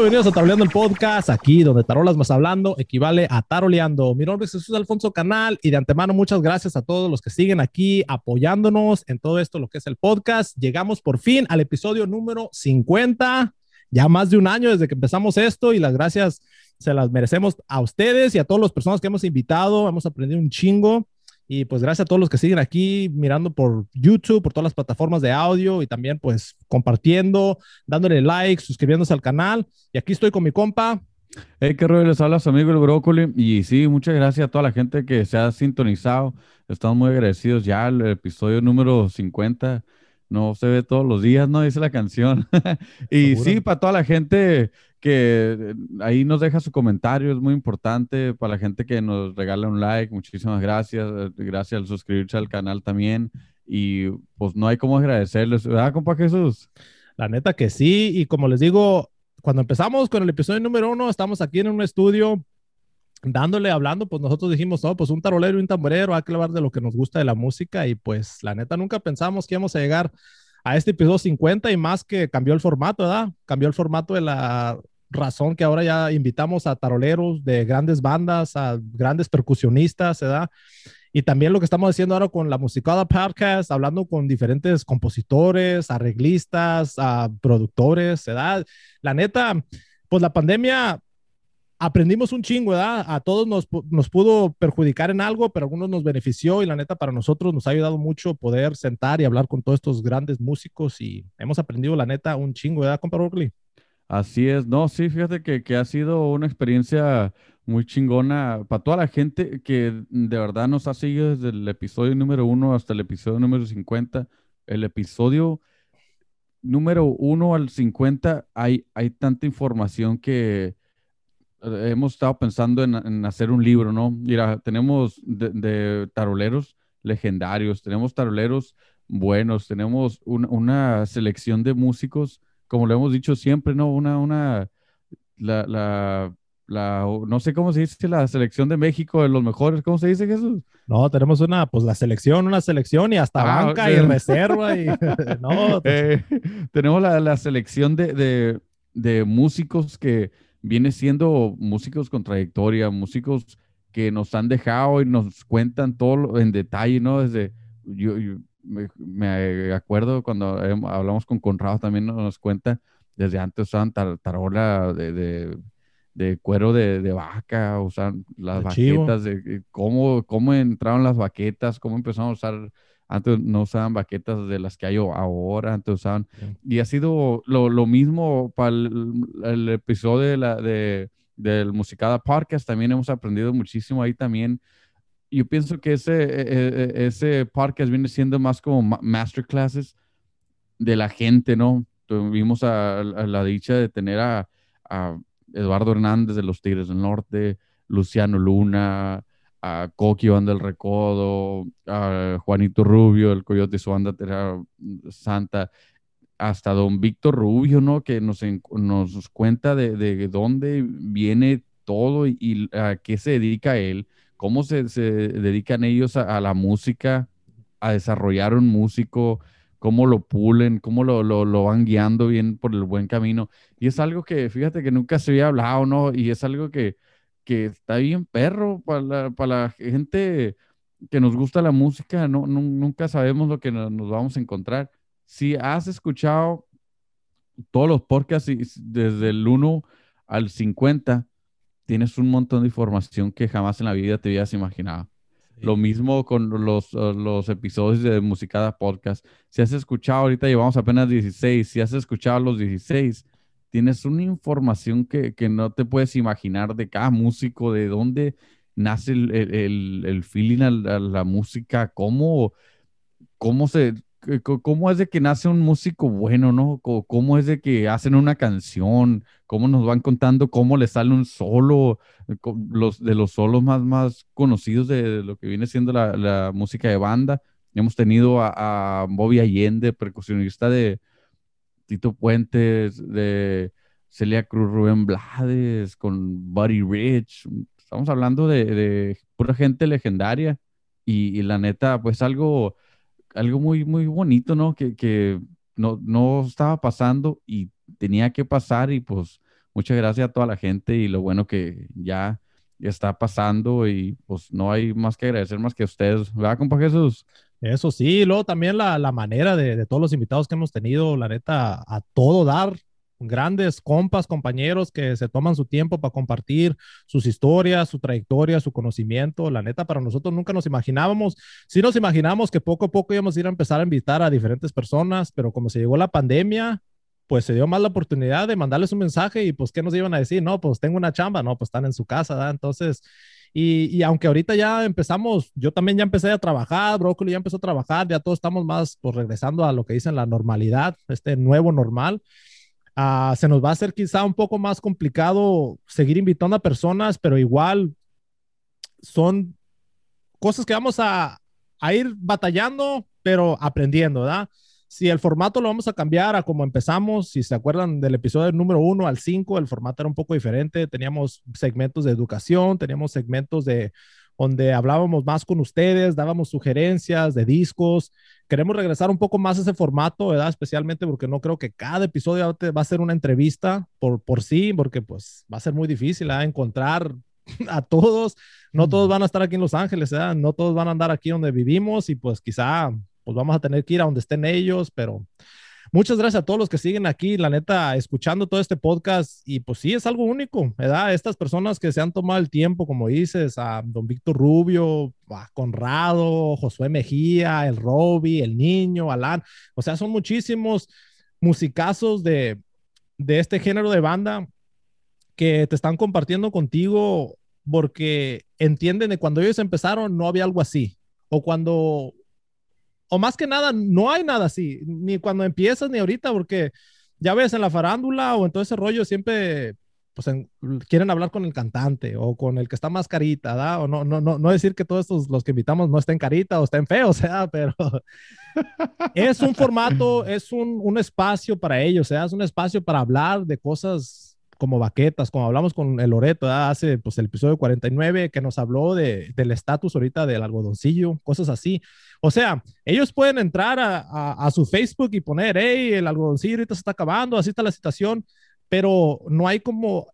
bienvenidos a Taroleando el Podcast, aquí donde tarolas más hablando equivale a taroleando. Mi nombre es Jesús Alfonso Canal y de antemano muchas gracias a todos los que siguen aquí apoyándonos en todo esto, lo que es el podcast. Llegamos por fin al episodio número 50, ya más de un año desde que empezamos esto y las gracias se las merecemos a ustedes y a todas las personas que hemos invitado. Hemos aprendido un chingo. Y pues gracias a todos los que siguen aquí mirando por YouTube, por todas las plataformas de audio y también pues compartiendo, dándole like, suscribiéndose al canal. Y aquí estoy con mi compa. Hey, qué rollo, les habla su amigo el Brócoli. Y sí, muchas gracias a toda la gente que se ha sintonizado. Estamos muy agradecidos ya. El episodio número 50 no se ve todos los días, ¿no? Dice la canción. y sí, para toda la gente que eh, ahí nos deja su comentario, es muy importante para la gente que nos regala un like, muchísimas gracias, eh, gracias al suscribirse al canal también y pues no hay cómo agradecerles, ¿verdad, compa Jesús? La neta que sí, y como les digo, cuando empezamos con el episodio número uno, estamos aquí en un estudio dándole, hablando, pues nosotros dijimos, no, pues un tarolero y un tamborero, hay que hablar de lo que nos gusta de la música y pues la neta nunca pensamos que íbamos a llegar a este episodio 50 y más que cambió el formato, ¿verdad? Cambió el formato de la razón que ahora ya invitamos a taroleros de grandes bandas, a grandes percusionistas, ¿verdad? Y también lo que estamos haciendo ahora con la Musicada Podcast, hablando con diferentes compositores, arreglistas, a productores, ¿verdad? La neta, pues la pandemia aprendimos un chingo, ¿verdad? A todos nos, nos, pudo perjudicar en algo, pero a algunos nos benefició y la neta para nosotros nos ha ayudado mucho poder sentar y hablar con todos estos grandes músicos y hemos aprendido la neta un chingo, ¿verdad, compa Berkeley? Así es, no, sí, fíjate que, que ha sido una experiencia muy chingona para toda la gente que de verdad nos ha seguido desde el episodio número uno hasta el episodio número 50. El episodio número uno al 50 hay, hay tanta información que eh, hemos estado pensando en, hacer un libro, ¿no? Mira, tenemos de, taroleros legendarios, tenemos taroleros buenos, tenemos una selección de músicos como lo hemos dicho siempre, ¿no? Una, una, la, la, la, no sé cómo se dice la selección de México de los mejores, ¿cómo se dice Jesús? No, tenemos una, pues la selección, una selección y hasta ah, banca y reserva y, no. Eh, tenemos la, la selección de, de, de, músicos que viene siendo músicos con trayectoria, músicos que nos han dejado y nos cuentan todo en detalle, ¿no? Desde, yo, yo me, acuerdo cuando hablamos con Conrado también nos cuenta, desde antes usaban tarola de, de, cuero de, vaca, usaban las baquetas, de, cómo, cómo entraron las baquetas, cómo empezaron a usar, antes no usaban baquetas de las que hay ahora, antes usaban, y ha sido lo, mismo para el, episodio de la, de, del Musicada Podcast, también hemos aprendido muchísimo ahí también yo pienso que ese, e, e, e, ese podcast viene siendo más como masterclasses de la gente, ¿no? Tuvimos a, la dicha de tener a, Eduardo Hernández de los Tigres del Norte, Luciano Luna, a Coqui Banda del Recodo, a Juanito Rubio, el Coyote su banda Santa, hasta don Víctor Rubio, ¿no? Que nos, nos cuenta de, de dónde viene todo y, y, a qué se dedica él cómo se, dedican ellos a, la música, a desarrollar un músico, cómo lo pulen, cómo lo, van guiando bien por el buen camino. Y es algo que, fíjate que nunca se había hablado, ¿no? Y es algo que, que está bien perro para la, para la gente que nos gusta la música, no, nunca sabemos lo que nos, vamos a encontrar. Si has escuchado todos los podcasts desde el 1 al 50, tienes un montón de información que jamás en la vida te habías imaginado. Lo mismo con los, los episodios de Musicada Podcast. Si has escuchado, ahorita llevamos apenas 16, si has escuchado los 16, tienes una información que, que no te puedes imaginar de cada músico, de dónde nace el, el, el feeling a la, música, cómo, cómo se, ¿Cómo es de que nace un músico bueno, no? ¿Cómo es de que hacen una canción? ¿Cómo nos van contando cómo le sale un solo? Eh, los, de los solos más, más conocidos de lo que viene siendo la, música de banda. Hemos tenido a, Bobby Allende, percusionista de Tito Puentes, de Celia Cruz Rubén Blades, con Buddy Rich. Estamos hablando de, pura gente legendaria. Y, y la neta, pues algo algo muy, muy bonito, ¿no? Que, que no, no estaba pasando y tenía que pasar y pues muchas gracias a toda la gente y lo bueno que ya está pasando y pues no hay más que agradecer más que a ustedes, ¿verdad, compa Jesús? Eso sí, luego también la, la manera de, de, todos los invitados que hemos tenido, la neta, a todo dar, grandes compas, compañeros que se toman su tiempo para compartir sus historias, su trayectoria, su conocimiento. La neta, para nosotros nunca nos imaginábamos, sí nos imaginamos que poco a poco íbamos a ir a empezar a invitar a diferentes personas, pero como se llegó la pandemia, pues se dio más la oportunidad de mandarles un mensaje y pues, ¿qué nos iban a decir? No, pues tengo una chamba, no, pues están en su casa, ¿verdad? Entonces, y, y, aunque ahorita ya empezamos, yo también ya empecé a trabajar, Brócoli ya empezó a trabajar, ya todos estamos más, pues regresando a lo que dicen la normalidad, este nuevo normal. Uh, se nos va a hacer quizá un poco más complicado seguir invitando a personas, pero igual son cosas que vamos a, a ir batallando, pero aprendiendo, ¿verdad? Si el formato lo vamos a cambiar a como empezamos, si se acuerdan del episodio número 1 al 5, el formato era un poco diferente. Teníamos segmentos de educación, teníamos segmentos de donde hablábamos más con ustedes, dábamos sugerencias de discos. Queremos regresar un poco más a ese formato, ¿verdad? Especialmente porque no creo que cada episodio va a ser una entrevista por, por sí, porque pues va a ser muy difícil ¿verdad? encontrar a todos. No todos van a estar aquí en Los Ángeles, ¿verdad? No todos van a andar aquí donde vivimos y pues quizá pues vamos a tener que ir a donde estén ellos, pero muchas gracias a todos los que siguen aquí, la neta, escuchando todo este podcast y pues sí, es algo único, ¿verdad? Estas personas que se han tomado el tiempo, como dices, a don Víctor Rubio, a Conrado, Josué Mejía, el Robbie, el Niño, Alan, o sea, son muchísimos musicazos de, de este género de banda que te están compartiendo contigo porque entienden que cuando ellos empezaron no había algo así. O cuando o más que nada, no hay nada así, ni cuando empiezas ni ahorita, porque ya ves en la farándula o en todo ese rollo siempre pues quieren hablar con el cantante o con el que está más carita, ¿da? O no, no, no, no decir que todos estos, los que invitamos no estén carita o estén feos, sea, pero es un formato, es un, un espacio para ellos, sea, es un espacio para hablar de cosas como baquetas, como hablamos con el Loreto hace pues el episodio 49 que nos habló de, del estatus ahorita del algodoncillo, cosas así. O sea, ellos pueden entrar a, a, su Facebook y poner, hey, el algodoncillo ahorita se está acabando, así está la situación, pero no hay como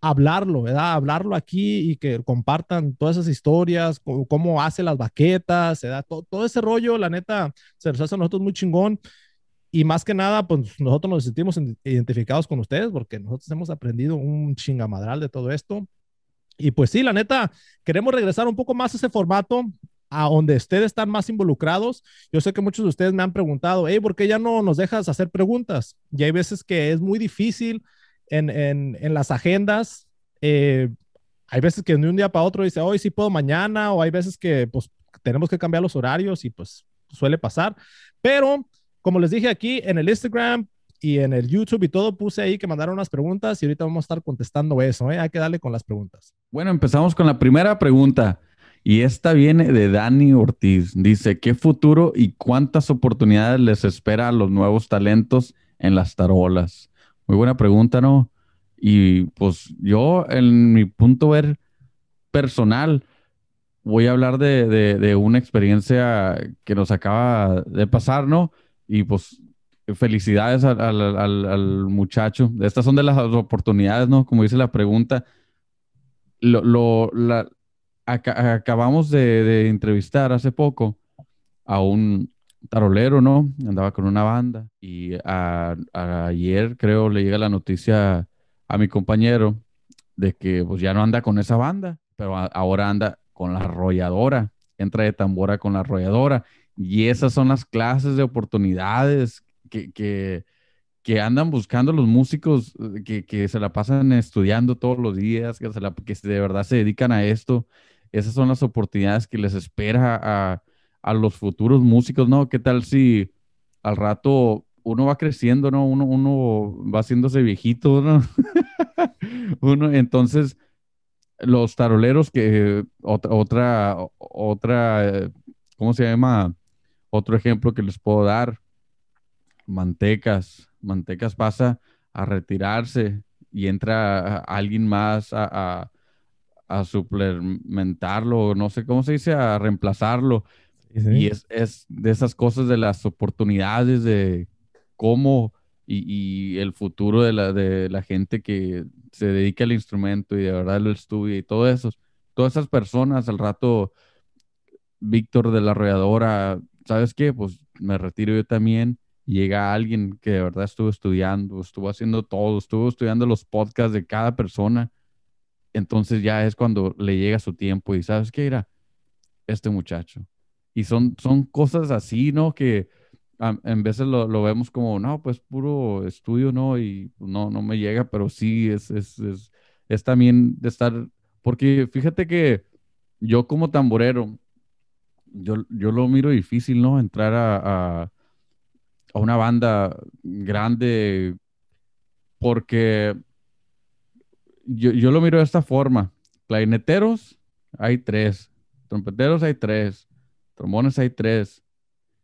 hablarlo, ¿verdad? Hablarlo aquí y que compartan todas esas historias, cómo, hace las baquetas, ¿verdad? Todo, todo, ese rollo, la neta, se nos hace a nosotros muy chingón. Y más que nada, pues nosotros nos sentimos identificados con ustedes porque nosotros hemos aprendido un chingamadral de todo esto. Y pues sí, la neta, queremos regresar un poco más a ese formato a donde ustedes están más involucrados. Yo sé que muchos de ustedes me han preguntado, hey, ¿por qué ya no nos dejas hacer preguntas? Y hay veces que es muy difícil en, en, en las agendas. Eh, hay veces que de un día para otro dice, hoy sí puedo mañana, o hay veces que pues tenemos que cambiar los horarios y pues suele pasar. Pero como les dije aquí en el Instagram y en el YouTube y todo, puse ahí que mandaron unas preguntas y ahorita vamos a estar contestando eso. ¿eh? Hay que darle con las preguntas. Bueno, empezamos con la primera pregunta. Y esta viene de Dani Ortiz. Dice, ¿qué futuro y cuántas oportunidades les espera a los nuevos talentos en las tarolas? Muy buena pregunta, ¿no? Y pues yo, en mi punto ver personal, voy a hablar de, de, de una experiencia que nos acaba de pasar, ¿no? Y pues felicidades al, al, al, muchacho. Estas son de las oportunidades, ¿no? Como dice la pregunta. Lo, lo la, acabamos de, entrevistar hace poco a un tarolero, ¿no? Andaba con una banda y ayer creo le llega la noticia a mi compañero de que pues ya no anda con esa banda, pero ahora anda con la arrolladora, entra de tambora con la arrolladora y esas son las clases de oportunidades que, que, que andan buscando los músicos eh, que, que, se la pasan estudiando todos los días, que, se la, que de verdad se dedican a esto. Esas son las oportunidades que les espera a, a los futuros músicos, ¿no? ¿Qué tal si al rato uno va creciendo, ¿no? Uno, uno va haciéndose viejito, ¿no? uno, entonces, los taroleros que otra, otra, otra, eh, ¿cómo se llama? Otro ejemplo que les puedo dar, Mantecas. Mantecas pasa a retirarse y entra alguien más a, suplementarlo, no sé cómo se dice, a reemplazarlo. Y es, de esas cosas de las oportunidades de cómo y, el futuro de la, de la gente que se dedica al instrumento y de verdad lo estudia y todo eso. Todas esas personas al rato, Víctor de la arrolladora, ¿sabes qué? Pues me retiro yo también. Llega alguien que de verdad estuvo estudiando, estuvo haciendo todo, estuvo estudiando los podcasts de cada persona. Entonces ya es cuando le llega su tiempo y ¿sabes qué? Era este muchacho. Y son, son cosas así, ¿no? Que en veces lo, lo, vemos como, no, pues puro estudio, ¿no? Y no, no me llega, pero sí es, es, es, es también de estar, porque fíjate que yo como tamborero, yo, yo lo miro difícil, ¿no? Entrar a, a, una banda grande porque yo, yo, lo miro de esta forma. Clarineteros hay tres, trompeteros hay tres, trombones hay tres,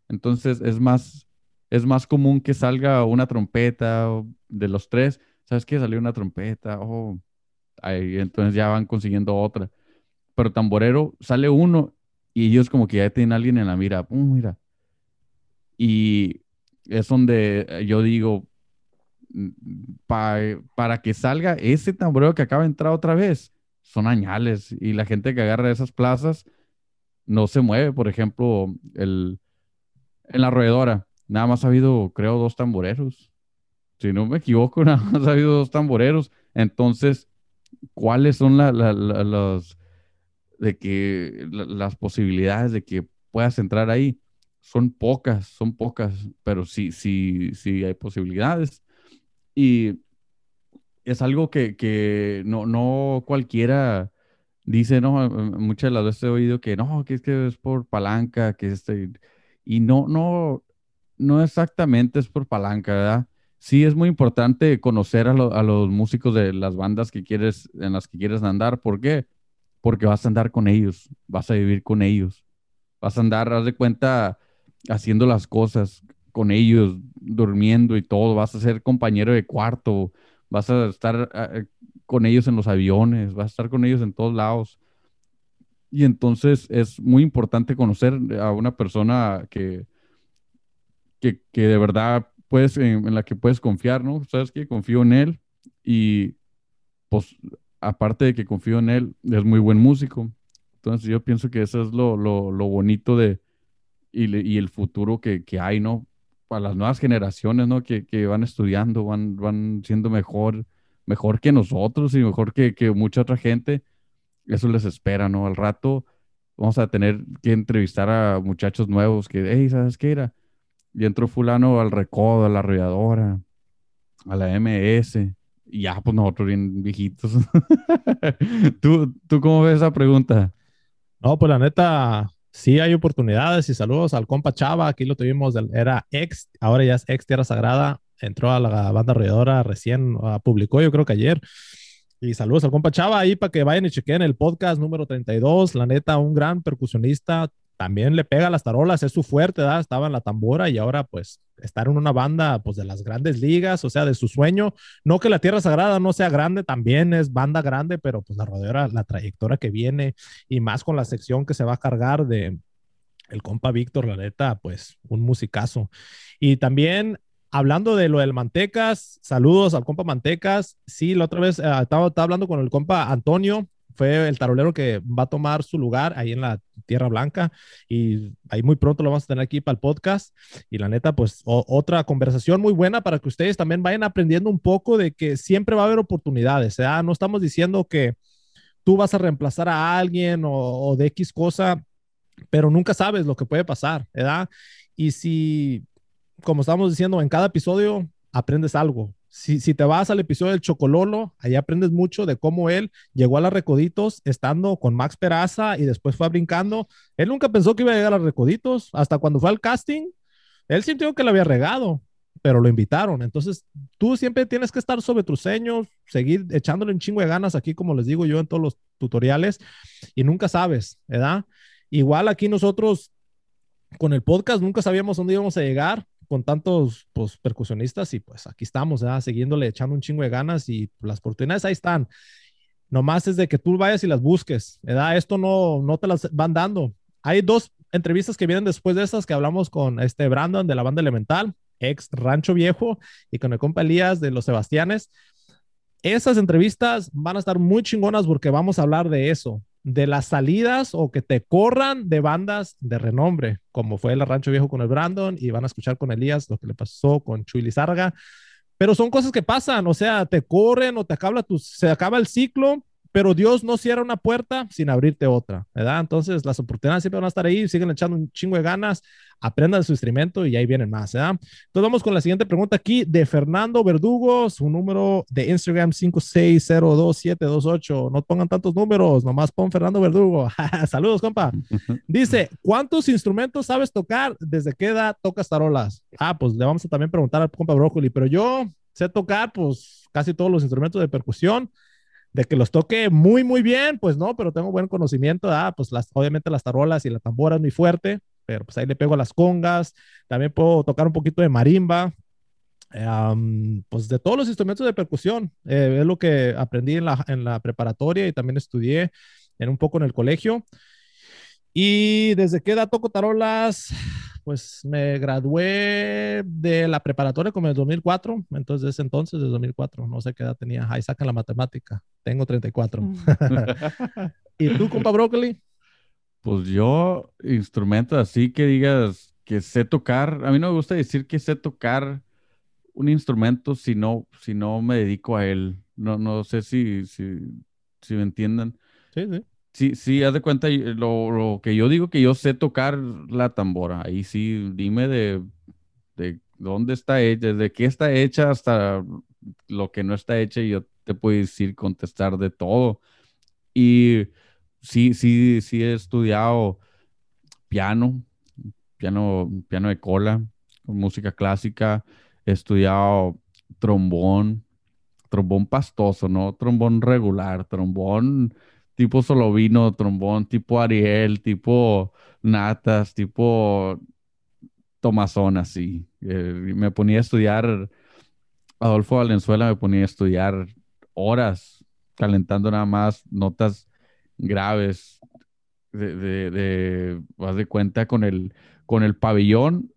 entonces es más, es más común que salga una trompeta de los tres. ¿Sabes qué? Salió una trompeta. Oh, ahí, entonces ya van consiguiendo otra. Pero tamborero sale uno y ellos como que ya tienen a alguien en la mira. mira. Y es donde yo digo, mm, para que salga ese tamborero que acaba de entrar otra vez, son añales. Y la gente que agarra esas plazas no se mueve. Por ejemplo, el, en la roedora, nada más ha habido, creo, dos tamboreros. Si no me equivoco, nada más ha habido dos tamboreros. Entonces, ¿cuáles son las de que las posibilidades de que puedas entrar ahí? Son pocas, son pocas, pero sí, sí, sí hay posibilidades. Y es algo que, no, no cualquiera dice, no, muchas de las veces he oído que no, que es que es por palanca, que este y no, no, no exactamente es por palanca, ¿verdad? Sí es muy importante conocer a, los músicos de las bandas que quieres, en las que quieres andar. ¿Por qué? Porque vas a andar con ellos, vas a vivir con ellos, vas a andar, haz de cuenta, haciendo las cosas con ellos, durmiendo y todo, vas a ser compañero de cuarto, vas a estar ah, eh, con ellos en los aviones, vas a estar con ellos en todos lados. Y entonces es muy importante conocer a una persona que, que, de verdad puedes, en, la que puedes confiar, ¿no? Sabes que confío en él y pues aparte de que confío en él, es muy buen músico. Entonces yo pienso que eso es lo, bonito de y, el futuro que, hay, ¿no? Para las nuevas generaciones, ¿no? Que, van estudiando, van, van siendo mejor, mejor que nosotros y mejor que, que mucha otra gente eso les espera, ¿no? Al rato vamos a tener que entrevistar a muchachos nuevos que, hey, ¿sabes qué era? Y entró fulano al recodo, a la arrolladora, a la MS, ya, pues nosotros bien viejitos. ¿Tú, ¿Tú cómo ves esa pregunta? No, pues la neta, sí hay oportunidades y saludos al compa Chava, aquí lo tuvimos, era ex, ahora ya es ex Tierra Sagrada, entró a la banda arrolladora recién, uh, publicó yo creo que ayer, y saludos al compa Chava ahí para que vayan y chequen el podcast número 32. La neta, un gran percusionista. También le pega las tarolas, es su fuerte, ¿verdad? Estaba en la tambora y ahora pues estar en una banda pues de las grandes ligas, o sea, de su sueño. No que la Tierra Sagrada no sea grande, también es banda grande, pero pues la rodera, la trayectoria que viene y más con la sección que se va a cargar de el compa Víctor, la neta, pues un musicazo. Y también hablando de lo del Mantecas, saludos al compa Mantecas. Sí, la otra vez eh, estaba, hablando con el compa Antonio, fue el tarolero que va a tomar su lugar ahí en la Tierra Blanca y ahí muy pronto lo vamos a tener aquí para el podcast. Y la neta, pues otra conversación muy buena para que ustedes también vayan aprendiendo un poco de que siempre va a haber oportunidades. ¿eh? No estamos diciendo que tú vas a reemplazar a alguien o, o de X cosa, pero nunca sabes lo que puede pasar, ¿verdad? Y si como estamos diciendo, en cada episodio aprendes algo. Si, si, te vas al episodio del Chocololo, ahí aprendes mucho de cómo él llegó a las Recoditos estando con Max Peraza y después fue brincando. Él nunca pensó que iba a llegar a las Recoditos. Hasta cuando fue al casting, él sintió que le había regado, pero lo invitaron. Entonces, tú siempre tienes que estar sobre tus seños, seguir echándole un chingo de ganas aquí, como les digo yo en todos los tutoriales, y nunca sabes, ¿verdad? Igual aquí nosotros con el podcast nunca sabíamos dónde íbamos a llegar con tantos pues, percusionistas y pues aquí estamos, ¿verdad? siguiéndole echando un chingo de ganas y las oportunidades ahí están. Nomás es de que tú vayas y las busques, ¿verdad? Esto no, no te las van dando. Hay dos entrevistas que vienen después de esas que hablamos con este Brandon de la banda Elemental. ex Rancho Viejo, y con el compa Elías de los Sebastianes. Esas entrevistas van a estar muy chingonas porque vamos a hablar de eso, de las salidas o que te corran de bandas de renombre, como fue el Rancho Viejo con el Brandon, y van a escuchar con Elías lo que le pasó con Chuy Lizarga. Pero son cosas que pasan, o sea, te corren o te acaba tu, se acaba el ciclo pero Dios no cierra una puerta sin abrirte otra, ¿verdad? Entonces las oportunidades siempre van a estar ahí, siguen echando un chingo de ganas, aprendan su instrumento y ahí vienen más, ¿verdad? Entonces vamos con la siguiente pregunta aquí de Fernando Verdugo, su número de Instagram 5602728. No pongan tantos números, nomás pon Fernando Verdugo. Saludos, compa. Dice, ¿cuántos instrumentos sabes tocar? ¿Desde qué edad tocas tarolas? Ah, pues le vamos a también preguntar al compa Brócoli, pero yo sé tocar pues casi todos los instrumentos de percusión de que los toque muy, muy bien, pues no, pero tengo buen conocimiento, ah, pues las, obviamente las tarolas y la tambora es muy fuerte, pero pues ahí le pego a las congas, también puedo tocar un poquito de marimba, pues de todos los instrumentos de percusión, eh, es lo que aprendí en la, en la preparatoria y también estudié en un poco en el colegio. Y desde qué edad toco tarolas, pues me gradué de la preparatoria como en el 2004, entonces desde entonces, desde 2004, no sé qué edad tenía, ahí sacan la matemática, tengo 34. Mm. ¿Y tú, compa Broccoli? Pues yo, instrumentos así que digas que sé tocar, a mí no me gusta decir que sé tocar un instrumento si no, si no me dedico a él. No, no sé si, si, si me entiendan. Sí, sí. Sí, sí, haz de cuenta, lo, que yo digo que yo sé tocar la tambora. Ahí sí, dime de, de dónde está hecha, de qué está hecha hasta lo que no está hecha y yo te puedo decir, contestar de todo. Y sí, sí, sí he estudiado piano, piano, piano de cola, música clásica, he estudiado trombón, trombón pastoso, ¿no? Trombón regular, trombón tipo Solovino, trombón, tipo Ariel, tipo Natas, tipo Tomazón, así. Eh, me ponía a estudiar, Adolfo Valenzuela me ponía a estudiar horas, calentando nada más notas graves, de, de, de vas de cuenta con el, con el pabellón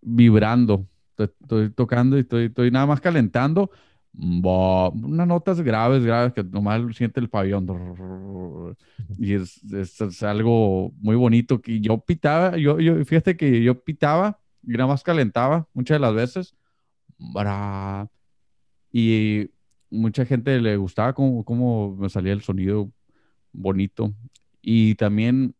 vibrando. Estoy, tocando y estoy, estoy nada más calentando unas notas graves, graves, que nomás siente el pabellón. Y es, es, algo muy bonito. Que yo pitaba, yo, yo, fíjate que yo pitaba y nada más calentaba muchas de las veces. Y mucha gente le gustaba cómo, cómo me salía el sonido bonito. Y también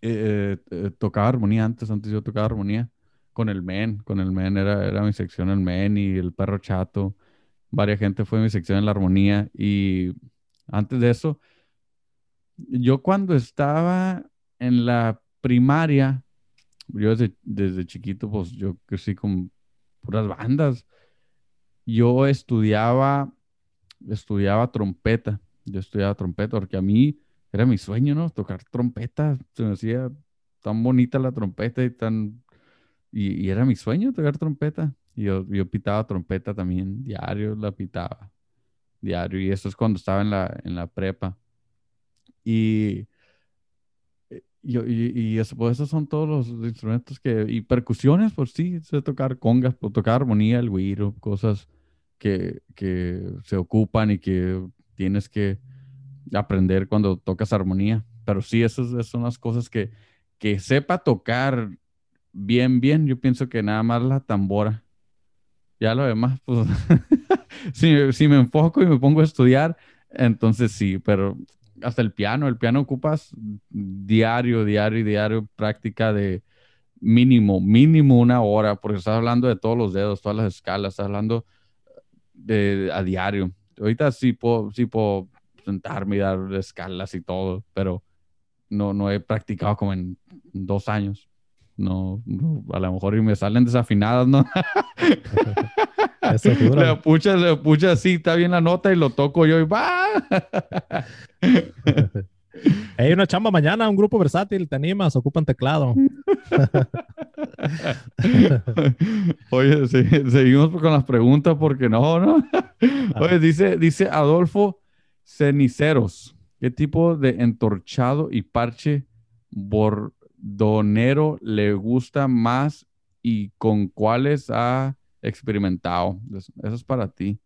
eh, eh, tocaba armonía antes, antes yo tocaba armonía con el men, con el men, era, era mi sección el men y el perro chato varias gente fue mi sección en la armonía y antes de eso, yo cuando estaba en la primaria, yo desde, chiquito, pues yo crecí con puras bandas. Yo estudiaba, estudiaba trompeta, yo estudiaba trompeta porque a mí era mi sueño, ¿no? Tocar trompeta, se me hacía tan bonita la trompeta y tan... y era mi sueño tocar trompeta. Yo, yo pitaba trompeta también, diario la pitaba, diario. Y eso es cuando estaba en la, en la prepa. Y, eh, yo, y, eso, pues esos son todos los instrumentos que, y percusiones, pues sí, sé tocar congas, puedo tocar armonía, el güiro, cosas que, que se ocupan y que tienes que aprender cuando tocas armonía. Pero sí, esas, esas son las cosas que, que sepa tocar bien, bien. Yo pienso que nada más la tambora ya lo demás, pues, si, me enfoco y me pongo a estudiar, entonces sí, pero hasta el piano, el piano ocupas diario, diario, diario, práctica de mínimo, mínimo una hora, porque estás hablando de todos los dedos, todas las escalas, estás hablando de, a diario. Ahorita sí puedo, sí puedo sentarme y dar escalas y todo, pero no, no he practicado como en dos años. No, a lo mejor y me salen desafinadas, ¿no? le pucha, le pucha así, está bien la nota y lo toco yo y va. Hay una chamba mañana, un grupo versátil, te animas, ocupan teclado. Oye, seguimos con las preguntas porque no, ¿no? Oye, dice, dice Adolfo Ceniceros, ¿qué tipo de entorchado y parche bor donero le gusta más y con cuáles ha experimentado. Eso es para ti.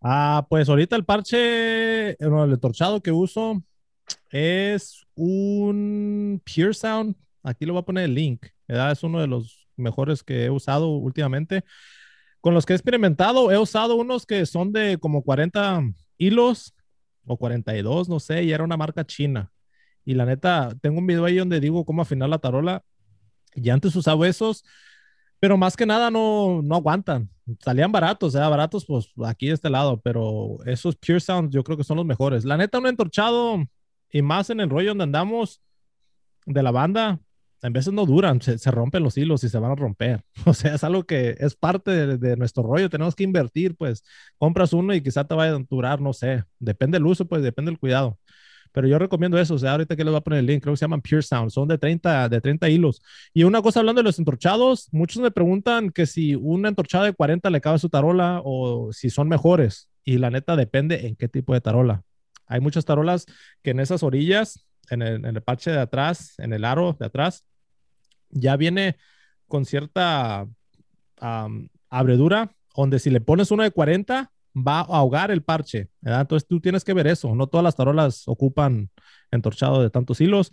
Ah, pues ahorita el parche, el entorchado que uso es un Pure Sound. Aquí lo voy a poner el link. Es uno de los mejores que he usado últimamente. Con los que he experimentado, he usado unos que son de como 40 hilos o 42, no sé, y era una marca china. Y la neta, tengo un video ahí donde digo cómo afinar la tarola. Y antes usaba esos, pero más que nada no, no aguantan. Salían baratos, sea, baratos pues aquí de este lado, pero esos Pure Sounds yo creo que son los mejores. La neta, un entorchado y más en el rollo donde andamos de la banda, en veces no duran, se, rompen los hilos y se van a romper. O sea, es algo que es parte de, de, nuestro rollo. Tenemos que invertir, pues compras uno y quizá te vaya a durar, no sé. Depende del uso, pues depende del cuidado. Pero yo recomiendo eso. O sea, ahorita que les voy a poner el link, creo que se llaman Pure Sound. Son de 30, de 30 hilos. Y una cosa hablando de los entorchados, muchos me preguntan que si un entorchado de 40 le cabe su tarola o si son mejores. Y la neta depende en qué tipo de tarola. Hay muchas tarolas que en esas orillas, en el, parche de atrás, en el aro de atrás, ya viene con cierta abredura, donde si le pones uno de 40, va a ahogar el parche. Entonces tú tienes que ver eso. No todas las tarolas ocupan entorchado de tantos hilos.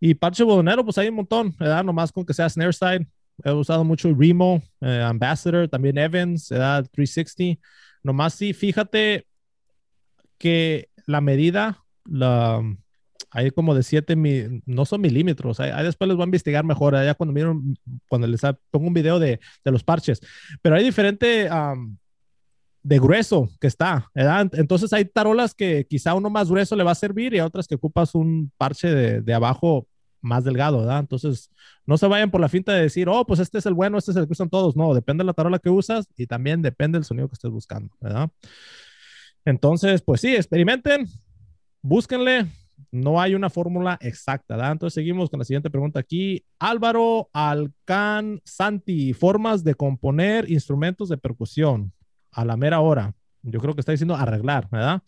Y parche bodonero, pues hay un montón, ¿verdad? Nomás con que sea snare side. He usado mucho Remo, eh, Ambassador, también Evans, ¿verdad? 360. Nomás sí, fíjate que la medida, la, hay como de 7, no son milímetros, ahí, después les voy a investigar mejor, ya cuando miren, cuando les pongo un video de, de los parches, pero hay diferente de grueso que está, ¿verdad? Entonces hay tarolas que quizá uno más grueso le va a servir y otras que ocupas un parche de, de abajo más delgado. Entonces, no se vayan por la finta de decir, oh, pues este es el bueno, este es el que usan todos. No, depende de la tarola que usas y también depende del sonido que estés buscando. Entonces, pues sí, experimenten, búsquenle, no hay una fórmula exacta. Entonces seguimos con la siguiente pregunta aquí. Álvaro Alcan Santi, formas de componer instrumentos de percusión a la mera hora. Yo creo que está diciendo arreglar, ¿verdad?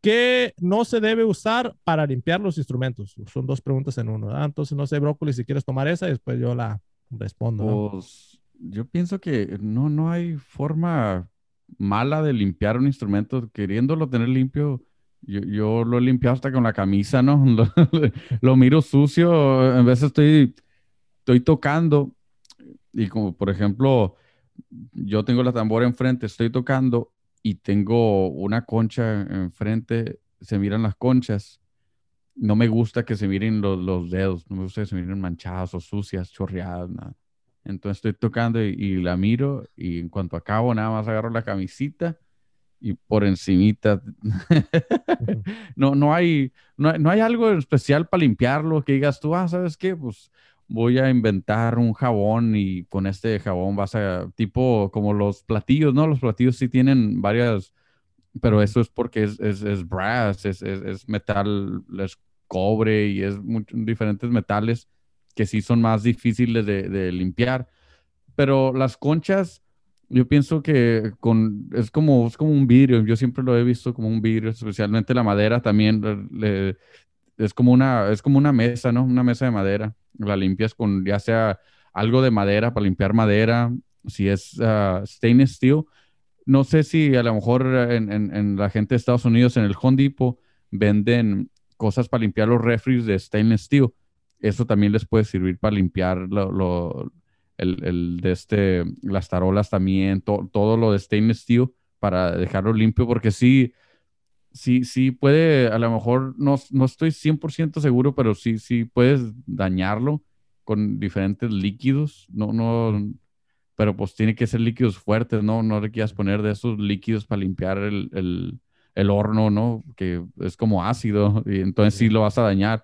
¿Qué no se debe usar para limpiar los instrumentos? Son dos preguntas en uno, ¿verdad? Entonces no sé, Brócoli, si quieres tomar esa y después yo la respondo. Pues yo pienso que no, no hay forma mala de limpiar un instrumento. Queriéndolo tener limpio, yo, lo he limpiado hasta con la camisa, ¿no? Lo, miro sucio, en vez estoy, estoy tocando y como por ejemplo, yo tengo la tambora enfrente, estoy tocando y tengo una concha enfrente, se miran las conchas. No me gusta que se miren los, dedos, no me gusta que se miren manchadas o sucias, chorreadas, nada. Entonces estoy tocando y, y, la miro y en cuanto acabo nada más agarro la camisita y por encimita. no, no, hay, no, hay algo especial para limpiarlo que digas tú, ah, ¿sabes qué? Pues voy a inventar un jabón y con este jabón vas a, tipo como los platillos, ¿no? Los platillos sí tienen varias, pero eso es porque es, es, brass, es, es, metal, es cobre y es diferentes metales que sí son más difíciles de, de limpiar. Pero las conchas yo pienso que con, es, como, es como un vidrio, yo siempre lo he visto como un vidrio, especialmente la madera también, es, como una, es como una mesa, ¿no? Una mesa de madera, la limpias con ya sea algo de madera para limpiar madera, si es uh, stainless steel. No sé si a lo mejor en, en, la gente de Estados Unidos, en el Home venden cosas para limpiar los refries de stainless steel. Eso también les puede servir para limpiar lo el, de este, las tarolas también, todo lo de stainless steel para dejarlo limpio, porque sí, sí, sí puede, a lo mejor no, no estoy 100% seguro, pero sí, sí puedes dañarlo con diferentes líquidos, no, no, pero pues tiene que ser líquidos fuertes, ¿no? No le quieras poner de esos líquidos para limpiar el, el, el horno, ¿no? Que es como ácido, y entonces sí lo vas a dañar.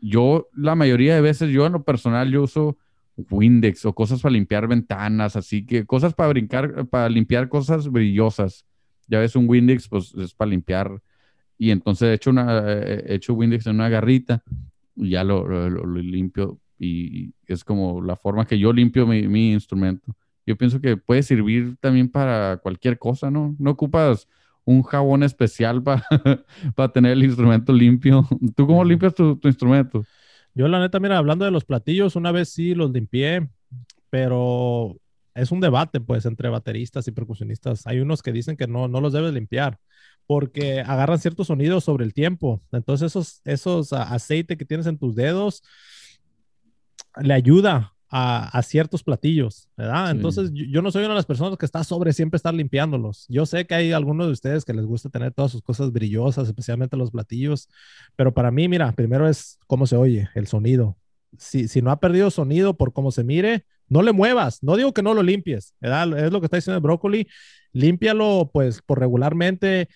Yo, la mayoría de veces, yo en lo personal, yo uso Windex o cosas para limpiar ventanas, así que cosas para brincar, para limpiar cosas brillosas. Ya ves, un Windex, pues es para limpiar. Y entonces he hecho, una, he hecho Windex en una garrita y ya lo, limpio. Y es como la forma que yo limpio mi, instrumento. Yo pienso que puede servir también para cualquier cosa, ¿no? No ocupas un jabón especial para, para tener el instrumento limpio. ¿Tú cómo limpias tu, tu instrumento? Yo la neta, mira, hablando de los platillos, una vez sí los limpié, pero es un debate, pues, entre bateristas y percusionistas. Hay unos que dicen que no, no los debes limpiar porque agarran ciertos sonidos sobre el tiempo. Entonces, esos, esos aceite que tienes en tus dedos le ayuda a, ciertos platillos, ¿verdad? Entonces, yo, no soy una de las personas que está sobre siempre estar limpiándolos. Yo sé que hay algunos de ustedes que les gusta tener todas sus cosas brillosas, especialmente los platillos, pero para mí, mira, primero es cómo se oye, el sonido. Si, si no ha perdido sonido por cómo se mire, no le muevas. No digo que no lo limpies, ¿verdad? Es lo que está diciendo el brócoli. Límpialo, pues, por regularmente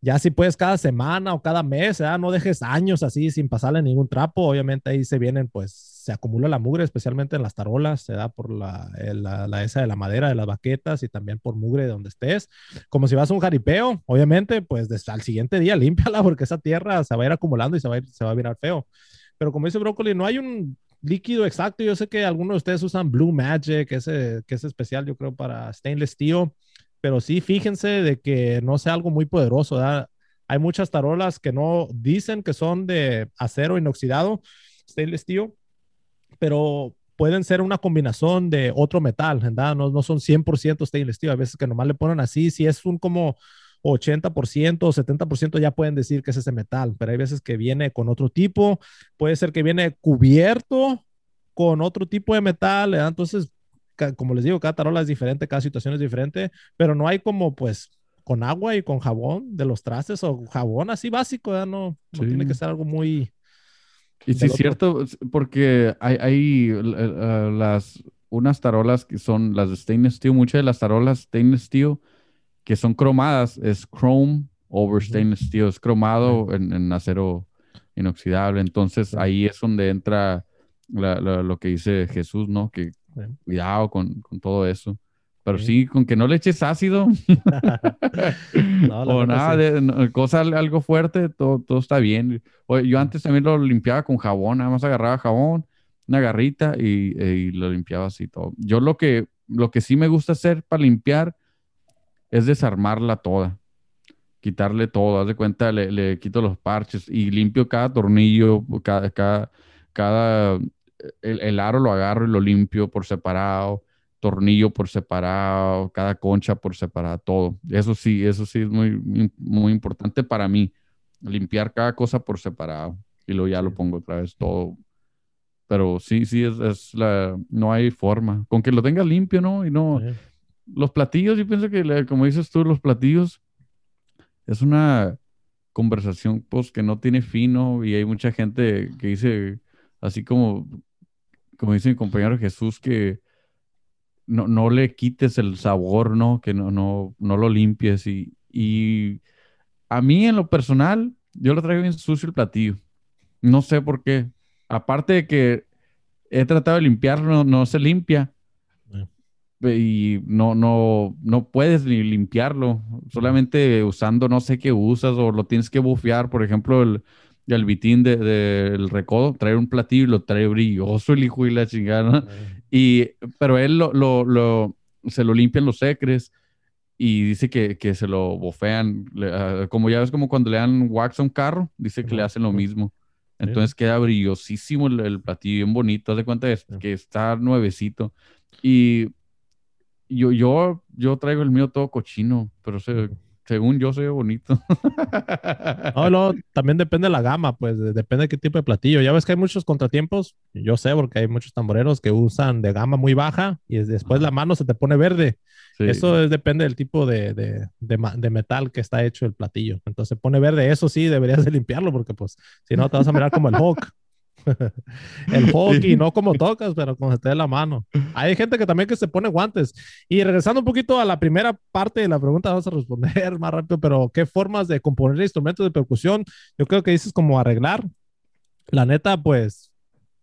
ya si puedes cada semana o cada mes, no dejes años así sin pasarle ningún trapo. Obviamente ahí se vienen, pues se acumula la mugre, especialmente en las tarolas, se da por la, la, esa de la madera de las baquetas y también por mugre de donde estés. Como si vas a un jaripeo, obviamente, pues desde al siguiente día límpiala porque esa tierra se va a ir acumulando y se va a, ir, se va a mirar feo. Pero como dice Brócoli, no hay un líquido exacto. Yo sé que algunos de ustedes usan Blue Magic, ese, que es especial, yo creo, para stainless steel pero sí fíjense de que no sea algo muy poderoso. Hay muchas tarolas que no dicen que son de acero inoxidado, stainless steel, pero pueden ser una combinación de otro metal, ¿verdad? No, no son 100% stainless steel, a veces que nomás le ponen así, si es un como 80% o 70% ya pueden decir que es ese metal, pero hay veces que viene con otro tipo, puede ser que viene cubierto con otro tipo de metal, ¿verdad? Entonces como les digo, cada tarola es diferente, cada situación es diferente, pero no hay como pues con agua y con jabón de los trastes o jabón así básico, No, tiene que ser algo muy... Y sí, es cierto, porque hay, hay las, unas tarolas que son las de stainless steel, muchas de las tarolas stainless steel que son cromadas, es chrome over stainless steel, es cromado en, acero inoxidable. Entonces ahí es donde entra lo que dice Jesús, ¿no? Que Cuidado con, todo eso. Pero sí. con que no le eches ácido o nada, de, cosa algo fuerte, todo, todo está bien. yo antes también lo limpiaba con jabón, nada más agarraba jabón, una garrita y, lo limpiaba así todo. Yo lo que, lo que sí me gusta hacer para limpiar es desarmarla toda, quitarle todo, haz de cuenta, le, quito los parches y limpio cada tornillo, cada, cada, cada el, aro lo agarro y lo limpio por separado, tornillo por separado, cada concha por separado, todo. Eso sí, eso sí es muy, muy importante para mí, limpiar cada cosa por separado y luego ya lo pongo otra vez todo. Pero sí, sí, es, la, no hay forma. Con que lo tenga limpio, ¿no? Y no, los platillos, yo pienso que, como dices tú, los platillos es una conversación pues que no tiene fino y hay mucha gente que dice así como como dice mi compañero Jesús, que no, no le quites el sabor, ¿no? Que no, no, no lo limpies. Y, y a mí, en lo personal, yo lo traigo bien sucio el platillo. No sé por qué. Aparte de que he tratado de limpiarlo, no, se limpia. Y no, no, no puedes ni limpiarlo. Solamente usando no sé qué usas o lo tienes que bufear. Por ejemplo, el, y al vitín del de, recodo, traer un platillo y lo trae brilloso el hijo y la chingada. Y, pero él lo, lo, lo, se lo limpian los secres y dice que, que se lo bofean. Ah, como ya ves, como cuando le dan wax a un carro, dice que le hacen lo mismo. Entonces queda brillosísimo el, platillo, bien bonito. Haz de cuenta que está nuevecito. Y yo, yo, yo traigo el mío todo cochino, pero se, según yo soy bonito. no, no, también depende de la gama, pues depende de qué tipo de platillo. Ya ves que hay muchos contratiempos, yo sé porque hay muchos tamboreros que usan de gama muy baja y después la mano se te pone verde. Eso depende del tipo de, de, de, metal que está hecho el platillo. Entonces se pone verde, eso sí deberías de limpiarlo porque pues si no te vas a mirar como el Hulk. el hockey, no como tocas, pero como se te dé la mano. Hay gente que también que se pone guantes. Y regresando un poquito a la primera parte de la pregunta, vamos a responder más rápido, pero ¿qué formas de componer instrumentos de percusión? Yo creo que dices como arreglar. La neta, pues,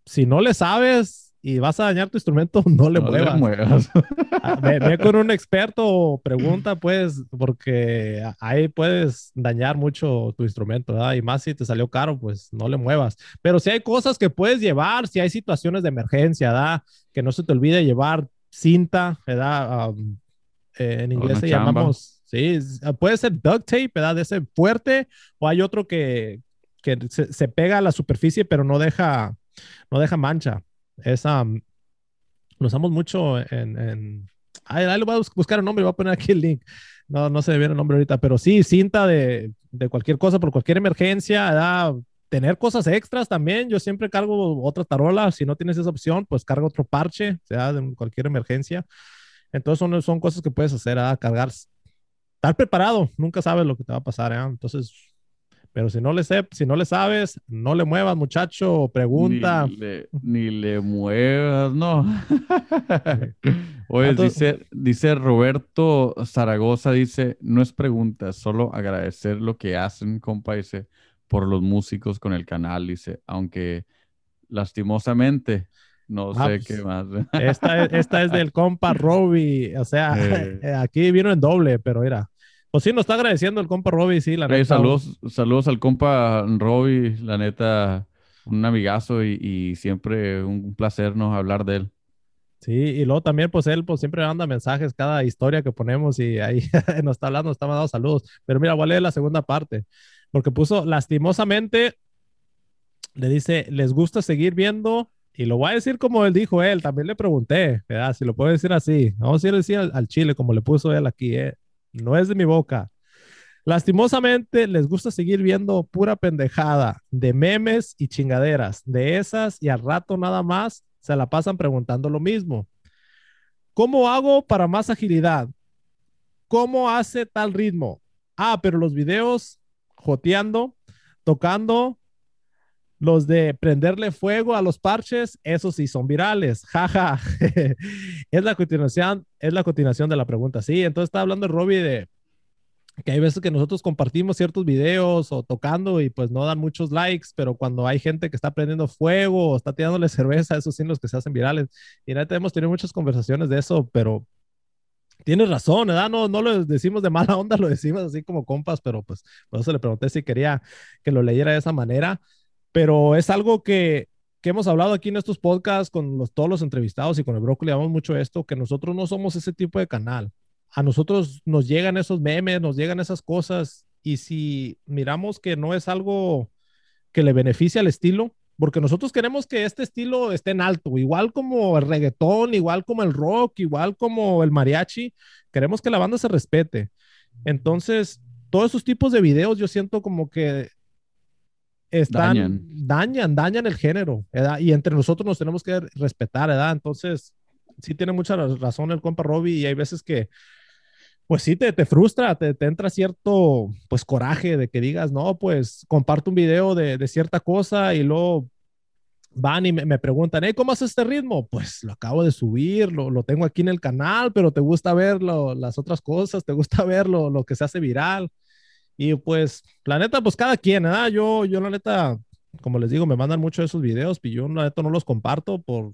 si no le sabes, y vas a dañar tu instrumento, no le muevas. Ah, ve, con un experto, pregunta, pues, porque ahí puedes dañar mucho tu instrumento, ¿verdad? Y más si te salió caro, pues no le muevas. Pero si hay cosas que puedes llevar, si hay situaciones de emergencia, ¿verdad? Que no se te olvide llevar cinta, ¿verdad? Eh, en inglés se llamamos, sí, puede ser duct tape, ¿verdad? De ese fuerte, o hay otro que, que se, se pega a la superficie, pero no deja, no deja mancha esa lo usamos mucho en, en... Ahí, ahí, lo voy a buscar el nombre, voy a poner aquí el link. No, no se me viene el nombre ahorita, pero sí, cinta de, de cualquier cosa, por cualquier emergencia, tener cosas extras también. Yo siempre cargo otra tarola. Si no tienes esa opción, pues carga otro parche, sea de cualquier emergencia. Entonces son, son cosas que puedes hacer, a cargar. Estar preparado, nunca sabes lo que te va a pasar. ¿eh? Entonces, pero si no le, si no le sabes, no le muevas, muchacho, pregunta. Ni le, ni le muevas, no. Oye, dice, dice Roberto Zaragoza, dice, no es pregunta, solo agradecer lo que hacen, compa, dice, por los músicos con el canal, dice, aunque lastimosamente no ah, sé qué pues, más. Esta, esta es del compa Robbie, o sea, eh. aquí vino en doble, pero mira. Pues sí, nos está agradeciendo el compa Robbie, sí, la neta. Saludos, saludos al compa Robbie, la neta, un amigazo y, siempre un placer ¿no? hablar de él. Sí, y luego también, pues él pues siempre manda mensajes cada historia que ponemos y ahí nos está hablando, nos está mandando saludos. Pero mira, voy a leer la segunda parte, porque puso lastimosamente, le dice, les gusta seguir viendo, y lo voy a decir como él dijo él, también le pregunté, ¿verdad? Si lo puedo decir así, vamos a decir al, al chile, como le puso él aquí, ¿eh? No es de mi boca. Lastimosamente les gusta seguir viendo pura pendejada de memes y chingaderas de esas y al rato nada más se la pasan preguntando lo mismo. ¿Cómo hago para más agilidad? ¿Cómo hace tal ritmo? Ah, pero los videos joteando, tocando, los de prenderle fuego a los parches, esos sí son virales. Jaja. es la continuación, es la continuación de la pregunta. Sí, entonces está hablando Robbie de que hay veces que nosotros compartimos ciertos videos o tocando y pues no dan muchos likes, pero cuando hay gente que está prendiendo fuego o está tirándole cerveza, esos sí los que se hacen virales. Y neta hemos tenido muchas conversaciones de eso, pero tienes razón, ¿verdad? No, no lo decimos de mala onda, lo decimos así como compas, pero pues por eso le pregunté si quería que lo leyera de esa manera pero es algo que, que hemos hablado aquí en estos podcasts con todos los entrevistados y con el brócoli, hablamos mucho esto, que nosotros no somos ese tipo de canal. A nosotros nos llegan esos memes, nos llegan esas cosas y si miramos que no es algo que le beneficie al estilo, porque nosotros queremos que este estilo esté en alto, igual como el reggaetón, igual como el rock, igual como el mariachi, queremos que la banda se respete. Entonces, todos esos tipos de videos yo siento como que están, dañan. dañan, el género, Y entre nosotros nos tenemos que respetar, ¿verdad? Entonces, sí tiene mucha razón el compa Robbie y hay veces que, pues sí, te, te frustra, te, te, entra cierto, pues, coraje de que digas, no, pues, comparto un video de, de cierta cosa y luego van y me, preguntan, ¿cómo haces este ritmo? Pues lo acabo de subir, lo, lo tengo aquí en el canal, pero te gusta ver las otras cosas, te gusta ver lo, lo que se hace viral. Y pues, la neta, pues cada quien, ¿verdad? Yo, yo la neta, como les digo, me mandan mucho esos videos y yo la neta no los comparto por,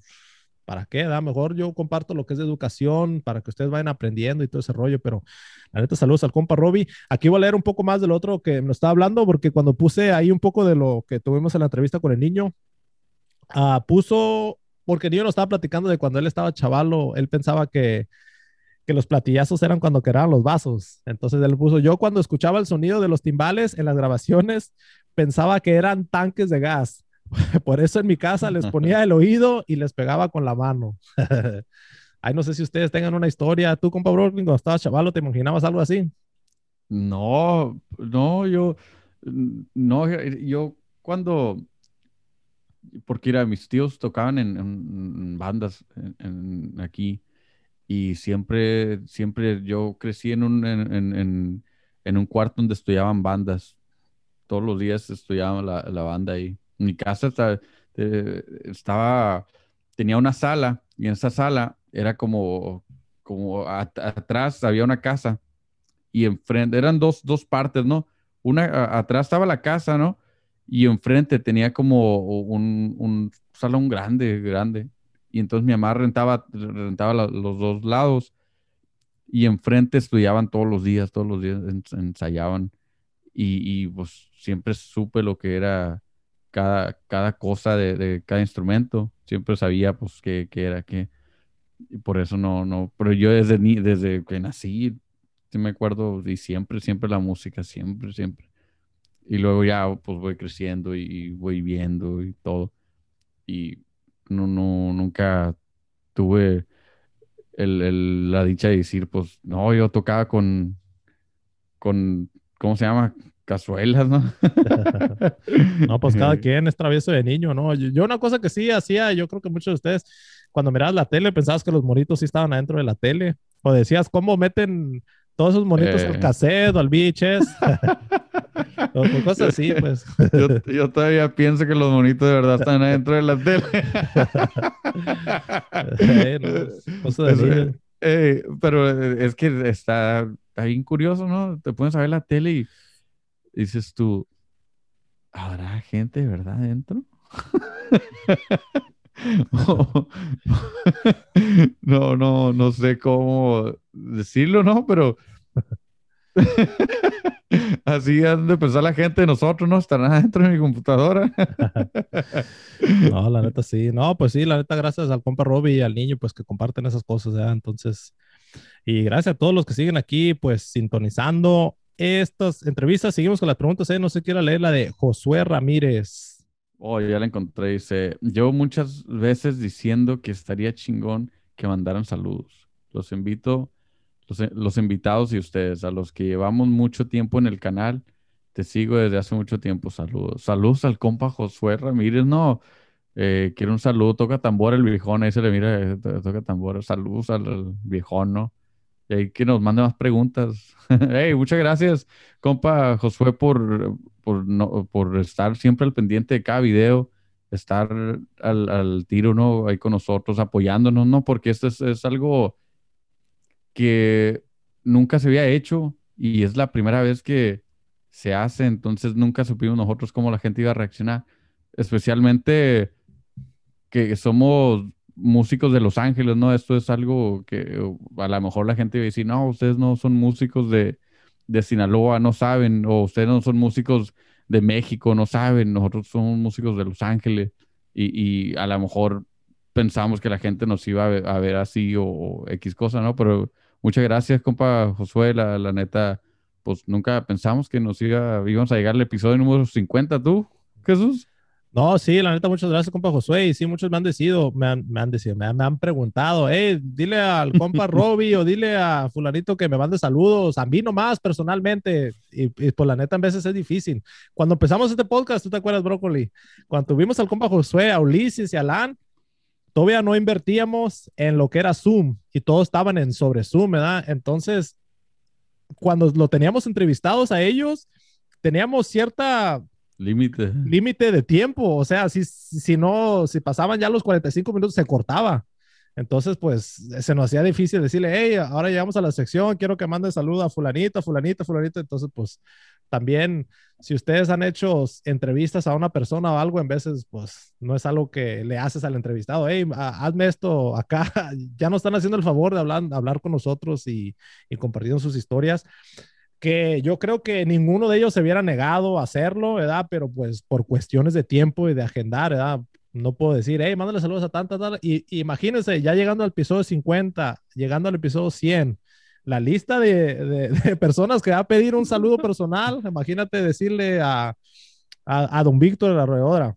¿para qué? Da mejor yo comparto lo que es de educación para que ustedes vayan aprendiendo y todo ese rollo, pero la neta, saludos al compa Robbie. Aquí voy a leer un poco más del otro que nos estaba hablando, porque cuando puse ahí un poco de lo que tuvimos en la entrevista con el niño, uh, puso, porque el niño nos estaba platicando de cuando él estaba chavalo, él pensaba que que los platillazos eran cuando quedaban los vasos. Entonces él puso, yo cuando escuchaba el sonido de los timbales en las grabaciones, pensaba que eran tanques de gas. Por eso en mi casa les ponía el oído y les pegaba con la mano. Ay, no sé si ustedes tengan una historia. Tú, compa Brooklyn, cuando estabas chavalo, ¿te imaginabas algo así? No, no, yo, no, yo cuando, porque era, mis tíos tocaban en, bandas aquí y siempre, siempre yo crecí en un, en, en, un cuarto donde estudiaban bandas. Todos los días estudiaba la, la banda ahí. Mi casa estaba, tenía una sala y en esa sala era como, como atrás había una casa y enfrente, eran dos, dos partes, ¿no? Una, atrás estaba la casa, ¿no? Y enfrente tenía como un, un salón grande, grande y entonces mi mamá rentaba, rentaba los dos lados y enfrente estudiaban todos los días, todos los días ensayaban y, pues siempre supe lo que era cada, cada cosa de, cada instrumento, siempre sabía pues qué, era qué. Y por eso no, no, pero yo desde, desde que nací, me acuerdo, y siempre, siempre la música, siempre, siempre. Y luego ya pues voy creciendo y voy viendo y todo. Y no, no, nunca tuve la dicha de decir, pues, no, yo tocaba con, con, ¿cómo se llama? Cazuelas, ¿no? no, pues cada quien es travieso de niño, ¿no? Yo, una cosa que sí hacía, yo creo que muchos de ustedes, cuando mirabas la tele, pensabas que los monitos sí estaban adentro de la tele, o decías, ¿cómo meten todos esos monitos al eh. cassette o al VHS? o cosas así, pues. yo, todavía pienso que los monitos de verdad están adentro de la tele. Eh, pero es que está, está bien curioso, ¿no? Te pones a ver la tele y dices tú, ¿habrá gente de verdad adentro? no, no, no sé cómo decirlo, ¿no? Pero así han de pensar la gente de nosotros, ¿no? Estarán adentro de mi computadora. no, la neta sí. No, pues sí, la neta, gracias al compa Robbie y al niño, pues que comparten esas cosas, ¿ya? Entonces, y gracias a todos los que siguen aquí, pues sintonizando estas entrevistas. Seguimos con las preguntas. ¿eh? No sé, quiero leer la de Josué Ramírez. Oh, ya la encontré. Dice, yo muchas veces diciendo que estaría chingón que mandaran saludos. Los invito, los, invitados y ustedes, a los que llevamos mucho tiempo en el canal, te sigo desde hace mucho tiempo. Saludos. Saludos al compa Josué Ramírez. No, eh, quiero un saludo. Toca tambor el viejón. Ahí se le mira, eh, toca tambor. Saludos al viejón, ¿no? Y ahí que nos mande más preguntas. hey, muchas gracias, compa Josué, por, por, no, por estar siempre al pendiente de cada video, estar al, al, tiro, ¿no? Ahí con nosotros, apoyándonos, ¿no? Porque esto es, es algo que nunca se había hecho y es la primera vez que se hace, entonces nunca supimos nosotros cómo la gente iba a reaccionar, especialmente que somos músicos de Los Ángeles, ¿no? Esto es algo que a lo mejor la gente va a decir, no, ustedes no son músicos de, de Sinaloa, no saben, o ustedes no son músicos de México, no saben, nosotros somos músicos de Los Ángeles y, y a lo mejor pensamos que la gente nos iba a ver, así o, X cosa, ¿no? Pero muchas gracias, compa Josué, la, la neta, pues nunca pensamos que nos iba, íbamos a llegar al episodio número 50, ¿tú, Jesús? No, sí, la neta, muchas gracias, compa Josué. Y sí, muchos me han decidido, me han, me han decido, me han, preguntado, hey, dile al compa Robbie o dile a fulanito que me mande saludos, a mí nomás personalmente. Y, y pues la neta, en veces es difícil. Cuando empezamos este podcast, ¿tú te acuerdas, Brócoli? Cuando tuvimos al compa Josué, a Ulises y a Alan, todavía no invertíamos en lo que era Zoom y todos estaban en sobre Zoom, ¿verdad? Entonces, cuando lo teníamos entrevistados a ellos, teníamos cierta Límite. Límite de tiempo, o sea, si, si no, si pasaban ya los 45 minutos, se cortaba. Entonces, pues se nos hacía difícil decirle, hey, ahora llegamos a la sección, quiero que mande saludo a fulanita, fulanita, fulanita. Entonces, pues también, si ustedes han hecho entrevistas a una persona o algo, en veces, pues no es algo que le haces al entrevistado, hey, hazme esto acá. ya no están haciendo el favor de hablar, hablar con nosotros y, y compartiendo sus historias que yo creo que ninguno de ellos se hubiera negado a hacerlo, ¿verdad? Pero pues por cuestiones de tiempo y de agendar, ¿verdad? No puedo decir, hey, mándale saludos a tanta, tanta. Y, imagínense, ya llegando al episodio 50, llegando al episodio 100, la lista de, de, personas que va a pedir un saludo personal, imagínate decirle a, a, a don Víctor de la Roedora,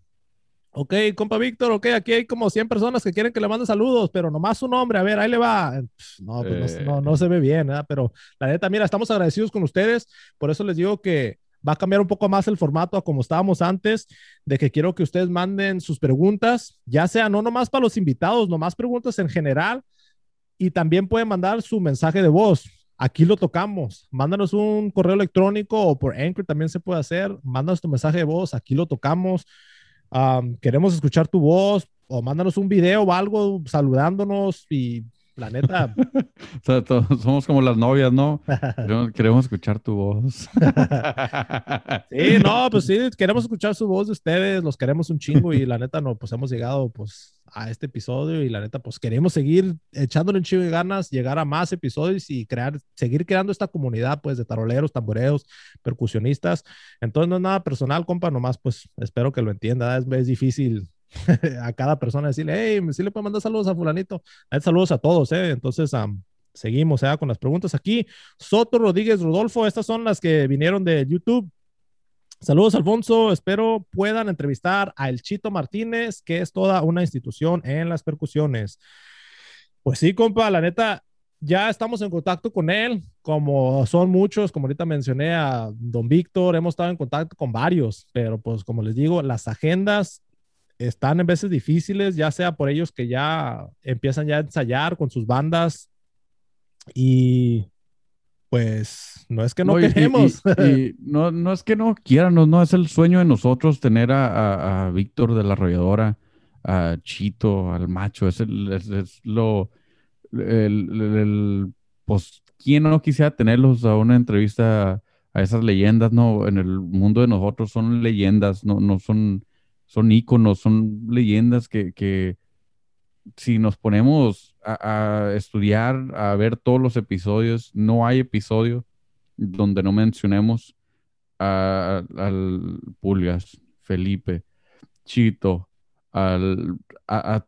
Ok, compa Víctor, ok, aquí hay como 100 personas que quieren que le manden saludos, pero nomás su nombre, a ver, ahí le va. No, pues no, no, se ve bien, ¿verdad? Pero la neta, mira, estamos agradecidos con ustedes, por eso les digo que va a cambiar un poco más el formato a como estábamos antes, de que quiero que ustedes manden sus preguntas, ya sea no nomás para los invitados, nomás preguntas en general, y también pueden mandar su mensaje de voz. Aquí lo tocamos. Mándanos un correo electrónico o por Anchor también se puede hacer. Mándanos tu mensaje de voz, aquí lo tocamos queremos escuchar tu voz o mándanos un video o algo saludándonos y la neta. somos como las novias, ¿no? Queremos, escuchar tu voz. sí, no, pues sí, queremos escuchar su voz de ustedes, los queremos un chingo y la neta, no, pues hemos llegado pues a este episodio y la neta, pues queremos seguir echándole un chingo de ganas, llegar a más episodios y crear, seguir creando esta comunidad pues de taroleros, tamboreos, percusionistas. Entonces no es nada personal, compa, nomás pues espero que lo entienda, es, es difícil a cada persona decirle, hey, sí le puedo mandar saludos a fulanito. Saludos a todos, ¿eh? Entonces, seguimos ¿eh? con las preguntas aquí. Soto Rodríguez Rodolfo, estas son las que vinieron de YouTube. Saludos, Alfonso. Espero puedan entrevistar a El Chito Martínez, que es toda una institución en las percusiones. Pues sí, compa, la neta, ya estamos en contacto con él, como son muchos, como ahorita mencioné a don Víctor, hemos estado en contacto con varios, pero pues como les digo, las agendas están en veces difíciles, ya sea por ellos que ya empiezan ya a ensayar con sus bandas y pues no es que no, queremos. no, no es que no quieran, no, es el sueño de nosotros tener a, Víctor de la Arrolladora, a Chito, al macho, es, es, lo, el, pues, ¿quién no quisiera tenerlos a una entrevista a esas leyendas, no? En el mundo de nosotros son leyendas, no, no son, son íconos, son leyendas que, que si nos ponemos a, estudiar, a ver todos los episodios, no hay episodio donde no mencionemos a, al Pulgas, Felipe, Chito, al, a,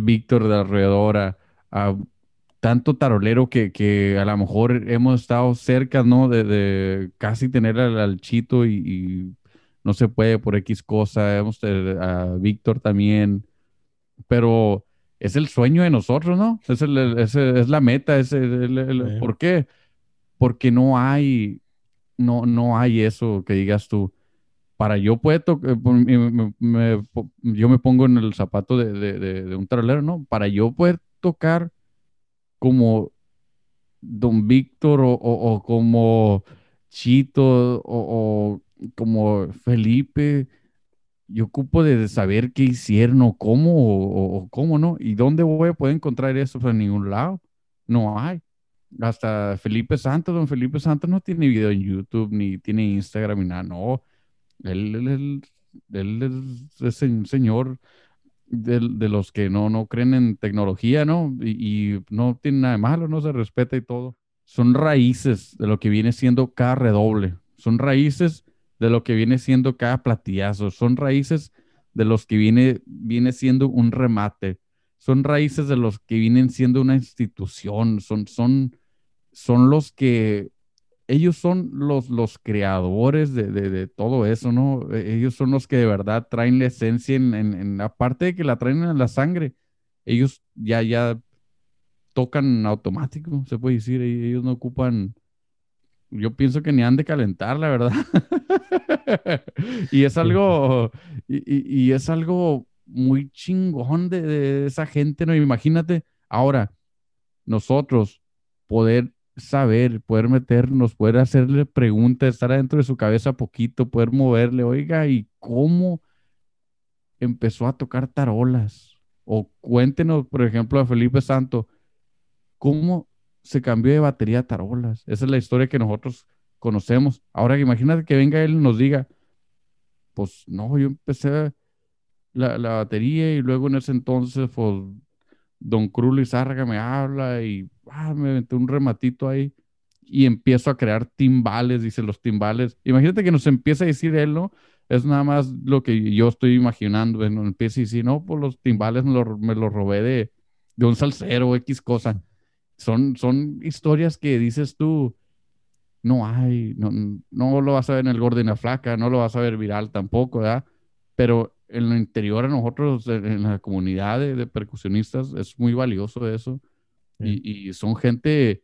Víctor de Alrededora, a tanto tarolero que, a lo mejor hemos estado cerca, ¿no? De, casi tener al, Chito y, no se puede por X cosa. Hemos a Víctor también, pero es el sueño de nosotros, ¿no? Es, es, la meta, es el, ¿por qué? Porque no hay, no, no hay eso que digas tú. Para yo puedo, eh, yo me pongo en el zapato de, un tarolero, ¿no? Para yo poder tocar como Don Víctor o, como Chito o, como Felipe, yo ocupo de saber qué hicieron o cómo o, cómo no. ¿Y dónde voy a poder encontrar eso? Pues en ningún lado. No hay. Hasta Felipe Santos, don Felipe Santos no tiene video en YouTube, ni tiene Instagram, ni nada. No. Él, es el señor de, los que no, no creen en tecnología, ¿no? Y, no tiene nada de malo, no se respeta y todo. Son raíces de lo que viene siendo cada redoble. Son raíces de lo que viene siendo cada platillazo. Son raíces de los que viene, viene siendo un remate. Son raíces de los que vienen siendo una institución. Son, son, son los que ellos son los, los creadores de, todo eso, ¿no? E, ellos son los que de verdad traen la esencia en, en, la parte de que la traen en la sangre. Ellos ya, ya tocan automático, se puede decir. Ellos no ocupan, yo pienso que ni han de calentar, la verdad. y es algo, y, es algo muy chingón de, de esa gente, ¿no? Imagínate, ahora, nosotros poder saber, poder meternos, poder hacerle preguntas, estar adentro de su cabeza poquito, poder moverle, oiga, ¿y cómo empezó a tocar tarolas? O cuéntenos, por ejemplo, a Felipe Santo, ¿cómo se cambió de batería a tarolas? Esa es la historia que nosotros conocemos. Ahora imagínate que venga él y nos diga, pues no, yo empecé la, la batería y luego en ese entonces, pues, Don Cruz Lizárraga me habla y ah, me metí un rematito ahí y empiezo a crear timbales, dice los timbales. Imagínate que nos empieza a decir él, ¿no? Es nada más lo que yo estoy imaginando. ¿no? Empieza y dice, no, pues los timbales me los robé de, de un salsero, X cosa. Son, son historias que dices tú, no hay, no, no lo vas a ver en el gordo y la flaca, no lo vas a ver viral tampoco, ¿verdad? Pero en lo interior a nosotros, en la comunidad de, percusionistas, es muy valioso eso. Y, son gente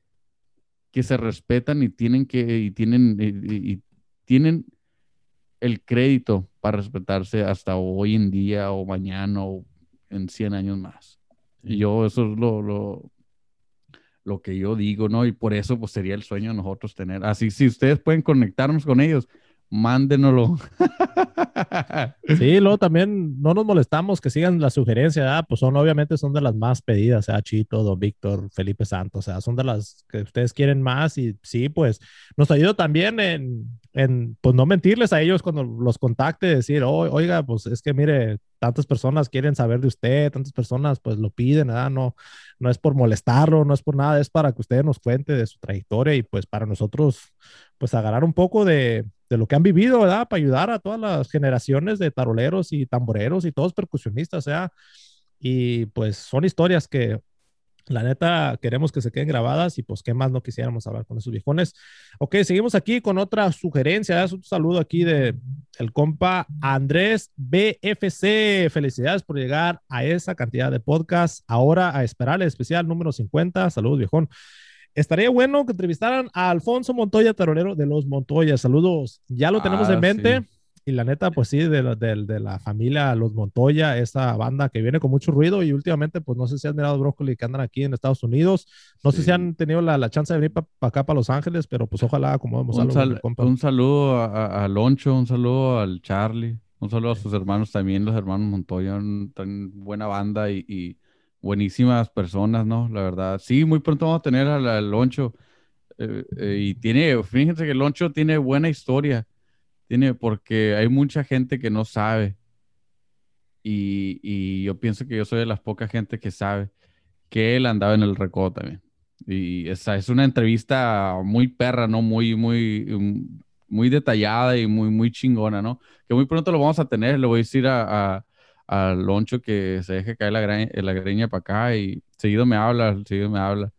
que se respetan y tienen que, y tienen, y, tienen el crédito para respetarse hasta hoy en día o mañana o en 100 años más. Y yo, eso es lo, lo, lo que yo digo, ¿no? Y por eso, pues sería el sueño de nosotros tener. Así, si ustedes pueden conectarnos con ellos, mándenoslo. Sí, luego también no nos molestamos que sigan la sugerencia, pues son obviamente son de las más pedidas, sea Chito, Don Víctor, Felipe Santos, o sea, son de las que ustedes quieren más y sí, pues nos ayuda también en, en pues no mentirles a ellos cuando los contacte, decir, oiga, pues es que mire, tantas personas quieren saber de usted, tantas personas pues lo piden, ¿verdad? No, no es por molestarlo, no es por nada, es para que usted nos cuente de su trayectoria y pues para nosotros pues agarrar un poco de, de lo que han vivido, ¿verdad? Para ayudar a todas las generaciones de taroleros y tamboreros y todos percusionistas, sea, y pues son historias que La neta, queremos que se queden grabadas y pues qué más no quisiéramos hablar con esos viejones. Ok, seguimos aquí con otra sugerencia. Es un saludo aquí de el compa Andrés BFC. Felicidades por llegar a esa cantidad de podcasts. Ahora a esperar el especial número 50. Saludos, viejón. Estaría bueno que entrevistaran a Alfonso Montoya, tarolero de los Montoya. Saludos. Ya lo tenemos en Ah, mente. sí. Y la neta, pues sí, de la, de, de la familia Los Montoya, esta banda que viene con mucho ruido y últimamente, pues no sé si han mirado Brócoli que andan aquí en Estados Unidos. No sé Sí. si han tenido la, la chance de venir para acá, para Los Ángeles, pero pues ojalá acomodemos Un, algo. sal- un saludo a, a- Loncho, un saludo al Charlie, un saludo a sus hermanos también, los hermanos Montoya, tan buena banda y, y buenísimas personas, ¿no? La verdad. Sí, muy pronto vamos a tener al, Loncho. eh, eh, y tiene, fíjense que Loncho tiene buena historia. Tiene, porque hay mucha gente que no sabe. Y, y yo pienso que yo soy de las pocas gente que sabe que él andaba en el recodo también. Y esa es una entrevista muy perra, ¿no? Muy, muy, um, muy detallada y muy, muy chingona, ¿no? Que muy pronto lo vamos a tener. Le voy a decir a, a Loncho que se deje caer la, gra- la greña para acá y seguido me habla, seguido me habla.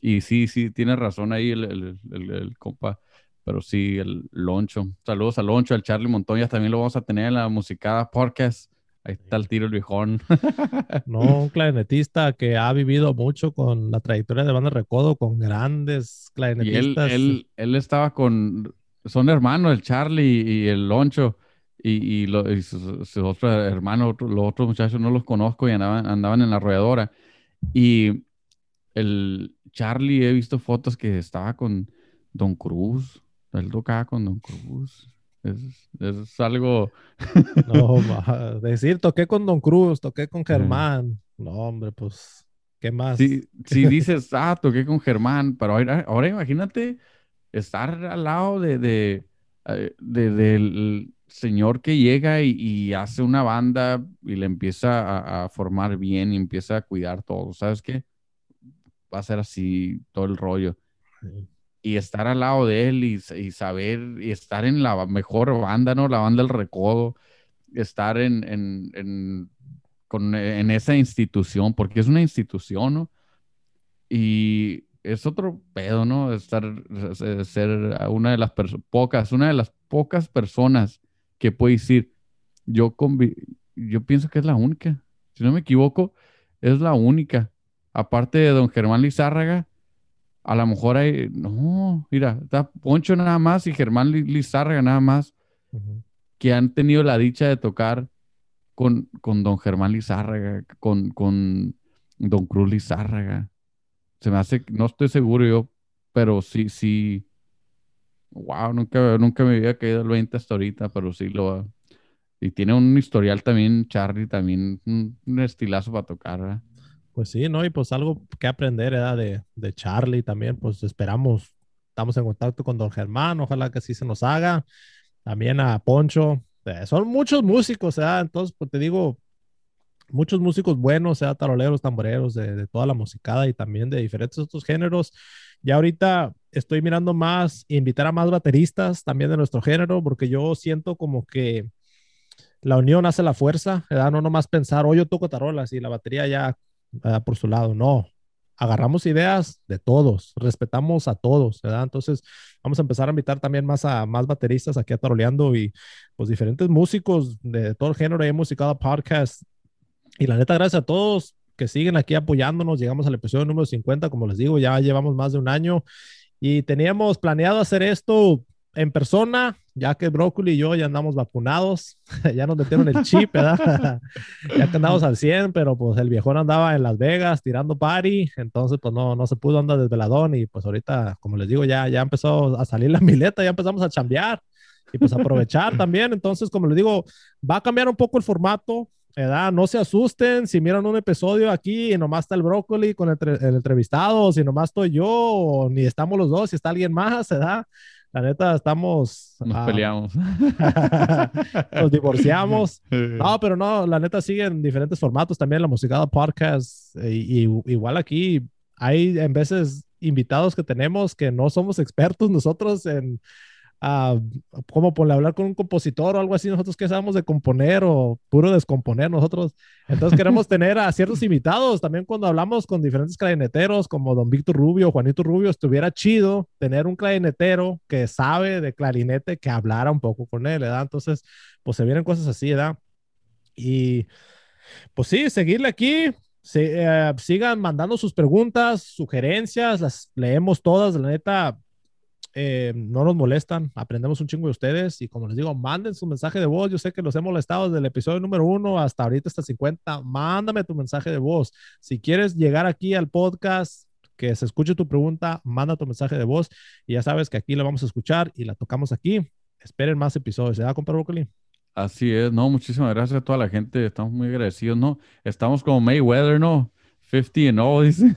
Y sí, sí, tiene razón ahí el, el, el- el compa. Pero sí, el Loncho. Saludos al Loncho, al Charlie Montoya. También lo vamos a tener en la musicada podcast. Ahí está el tiro el viejón. No, un clarinetista que ha vivido mucho con la trayectoria de banda Recodo, con grandes Y él, clarinetistas. él, él estaba con, son hermanos, el Charlie y el Loncho, y, y, lo- y sus, sus otros hermanos, los otros muchachos no los conozco y andaban, andaban en la arrolladora. Y el Charlie, he visto fotos que estaba con Don Cruz, él tocaba con Don Cruz. Es, es algo, No, ma- decir, toqué con Don Cruz, toqué con Germán. No, hombre, pues, ¿qué más? si, si dices, ah, toqué con Germán, pero ahora, ahora imagínate estar al lado de, de, eh, de- del señor que llega y, y hace una banda y le empieza a, a formar bien y empieza a cuidar todo, ¿sabes qué? Va a ser así todo el rollo. Y estar al lado de él y, y saber, y estar en la mejor banda, ¿no? La banda del Recodo, estar en, en, en, con, en esa institución, porque es una institución, ¿no? Y es otro pedo, ¿no? Estar, ser- una de las pocas, una de las pocas personas que puede decir, yo, yo pienso que es la única, si no me equivoco, es la única. Aparte de don Germán Lizárraga, a lo mejor hay, no, mira, está Poncho nada más y Germán Li- Lizárraga nada más que han tenido la dicha de tocar con, con don Germán Lizárraga, con, con don Cruz Lizárraga. Se me hace, no estoy seguro yo, pero sí, sí. Wow, nunca, nunca me había caído el 20 hasta ahorita, pero sí lo. Y tiene un historial también, Charlie, también un, un estilazo para tocar, ¿verdad? Pues sí, ¿no? Y pues algo que aprender, ¿verdad? De, de Charlie también, pues esperamos, estamos en contacto con Don Germán, ojalá que sí se nos haga. También a Poncho. Eh, son muchos músicos, ¿verdad? Entonces, pues te digo, muchos músicos buenos, sea taroleros, tamboreros, de, de toda la musicada y también de diferentes otros géneros. Ya ahorita estoy mirando más, invitar a más bateristas también de nuestro género, porque yo siento como que la unión hace la fuerza, ¿verdad? No nomás pensar, oh, yo toco tarolas y la batería ya ¿verdad? por su lado, no. Agarramos ideas de todos, respetamos a todos, ¿verdad? Entonces, vamos a empezar a invitar también más a más bateristas aquí a Taroleando y pues diferentes músicos de todo el género. Hemos musicado podcast y la neta, gracias a todos que siguen aquí apoyándonos. Llegamos al episodio número 50, como les digo, ya llevamos más de un año y teníamos planeado hacer esto en persona, ya que Brócoli y yo ya andamos vacunados, ya nos metieron el chip, ¿verdad? ya que andamos al 100, pero pues el viejón andaba en Las Vegas tirando party, entonces pues no, no se pudo andar desveladón y pues ahorita, como les digo, ya, ya empezó a salir la mileta, ya empezamos a chambear y pues aprovechar también, entonces como les digo, va a cambiar un poco el formato, ¿verdad? No se asusten si miran un episodio aquí y nomás está el brócoli con el, el entrevistado, o si nomás estoy yo, o ni estamos los dos, si está alguien más, ¿verdad? La neta, estamos. Nos ah, peleamos. Nos divorciamos. No, pero no, la neta sigue en diferentes formatos también, la musicada podcast. Y, y igual aquí hay en veces invitados que tenemos que no somos expertos nosotros en a, como por hablar con un compositor o algo así, nosotros que sabemos de componer o puro descomponer nosotros. Entonces queremos tener a ciertos invitados, también cuando hablamos con diferentes clarineteros como don Víctor Rubio, Juanito Rubio, estuviera chido tener un clarinetero que sabe de clarinete que hablara un poco con él, ¿verdad? Entonces, pues se vienen cosas así, ¿verdad? Y pues sí, seguirle aquí, eh, sigan mandando sus preguntas, sugerencias, las leemos todas, la neta, eh, no nos molestan, aprendemos un chingo de ustedes y como les digo, manden su mensaje de voz. Yo sé que los hemos molestado desde el episodio número uno hasta ahorita, hasta 50. Mándame tu mensaje de voz. Si quieres llegar aquí al podcast, que se escuche tu pregunta, manda tu mensaje de voz y ya sabes que aquí la vamos a escuchar y la tocamos aquí. Esperen más episodios. ¿Se va a comprar brócoli? Así es, no, muchísimas gracias a toda la gente, estamos muy agradecidos, ¿no? Estamos como Mayweather, ¿no? 50 and 0, dice.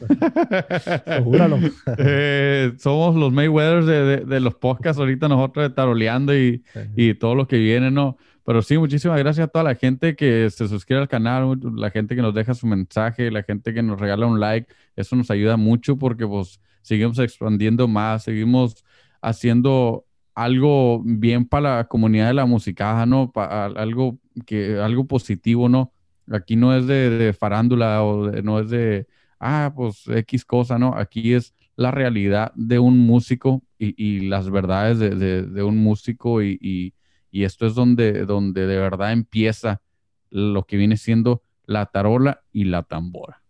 eh, somos los Mayweathers de, de, los podcasts ahorita nosotros de taroleando y, y todo lo que viene, ¿no? Pero sí, muchísimas gracias a toda la gente que se suscribe al canal, la gente que nos deja su mensaje, la gente que nos regala un like. Eso nos ayuda mucho porque pues seguimos expandiendo más, seguimos haciendo algo bien para la comunidad de la música, ¿no? Para algo que algo positivo, ¿no? Aquí no es de, farándula o no es de, ah, pues X cosa, ¿no? Aquí es la realidad de un músico y, las verdades de, un músico y, esto es donde, donde de verdad empieza lo que viene siendo la tarola y la tambora.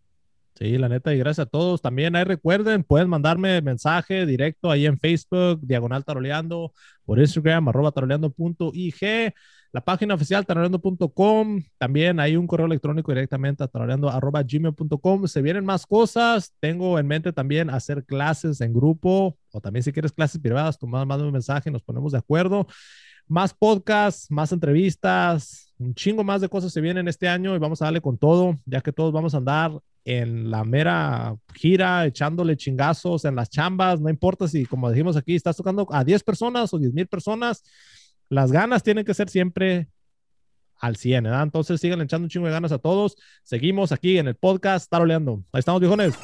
Sí, la neta, y gracias a todos. También ahí recuerden, pueden mandarme mensaje directo ahí en Facebook, Diagonal Taroleando, por Instagram, arroba taroleando.ig la página oficial tarareando.com, también hay un correo electrónico directamente a tarareando.gmail.com. Se vienen más cosas, tengo en mente también hacer clases en grupo o también si quieres clases privadas, tú manda un mensaje, nos ponemos de acuerdo. Más podcasts, más entrevistas, un chingo más de cosas se vienen este año y vamos a darle con todo, ya que todos vamos a andar en la mera gira, echándole chingazos en las chambas, no importa si, como dijimos aquí, estás tocando a 10 personas o 10 mil personas, las ganas tienen que ser siempre al 100, ¿verdad? Entonces sigan echando un chingo de ganas a todos. Seguimos aquí en el podcast Taroleando. Ahí estamos, viejones.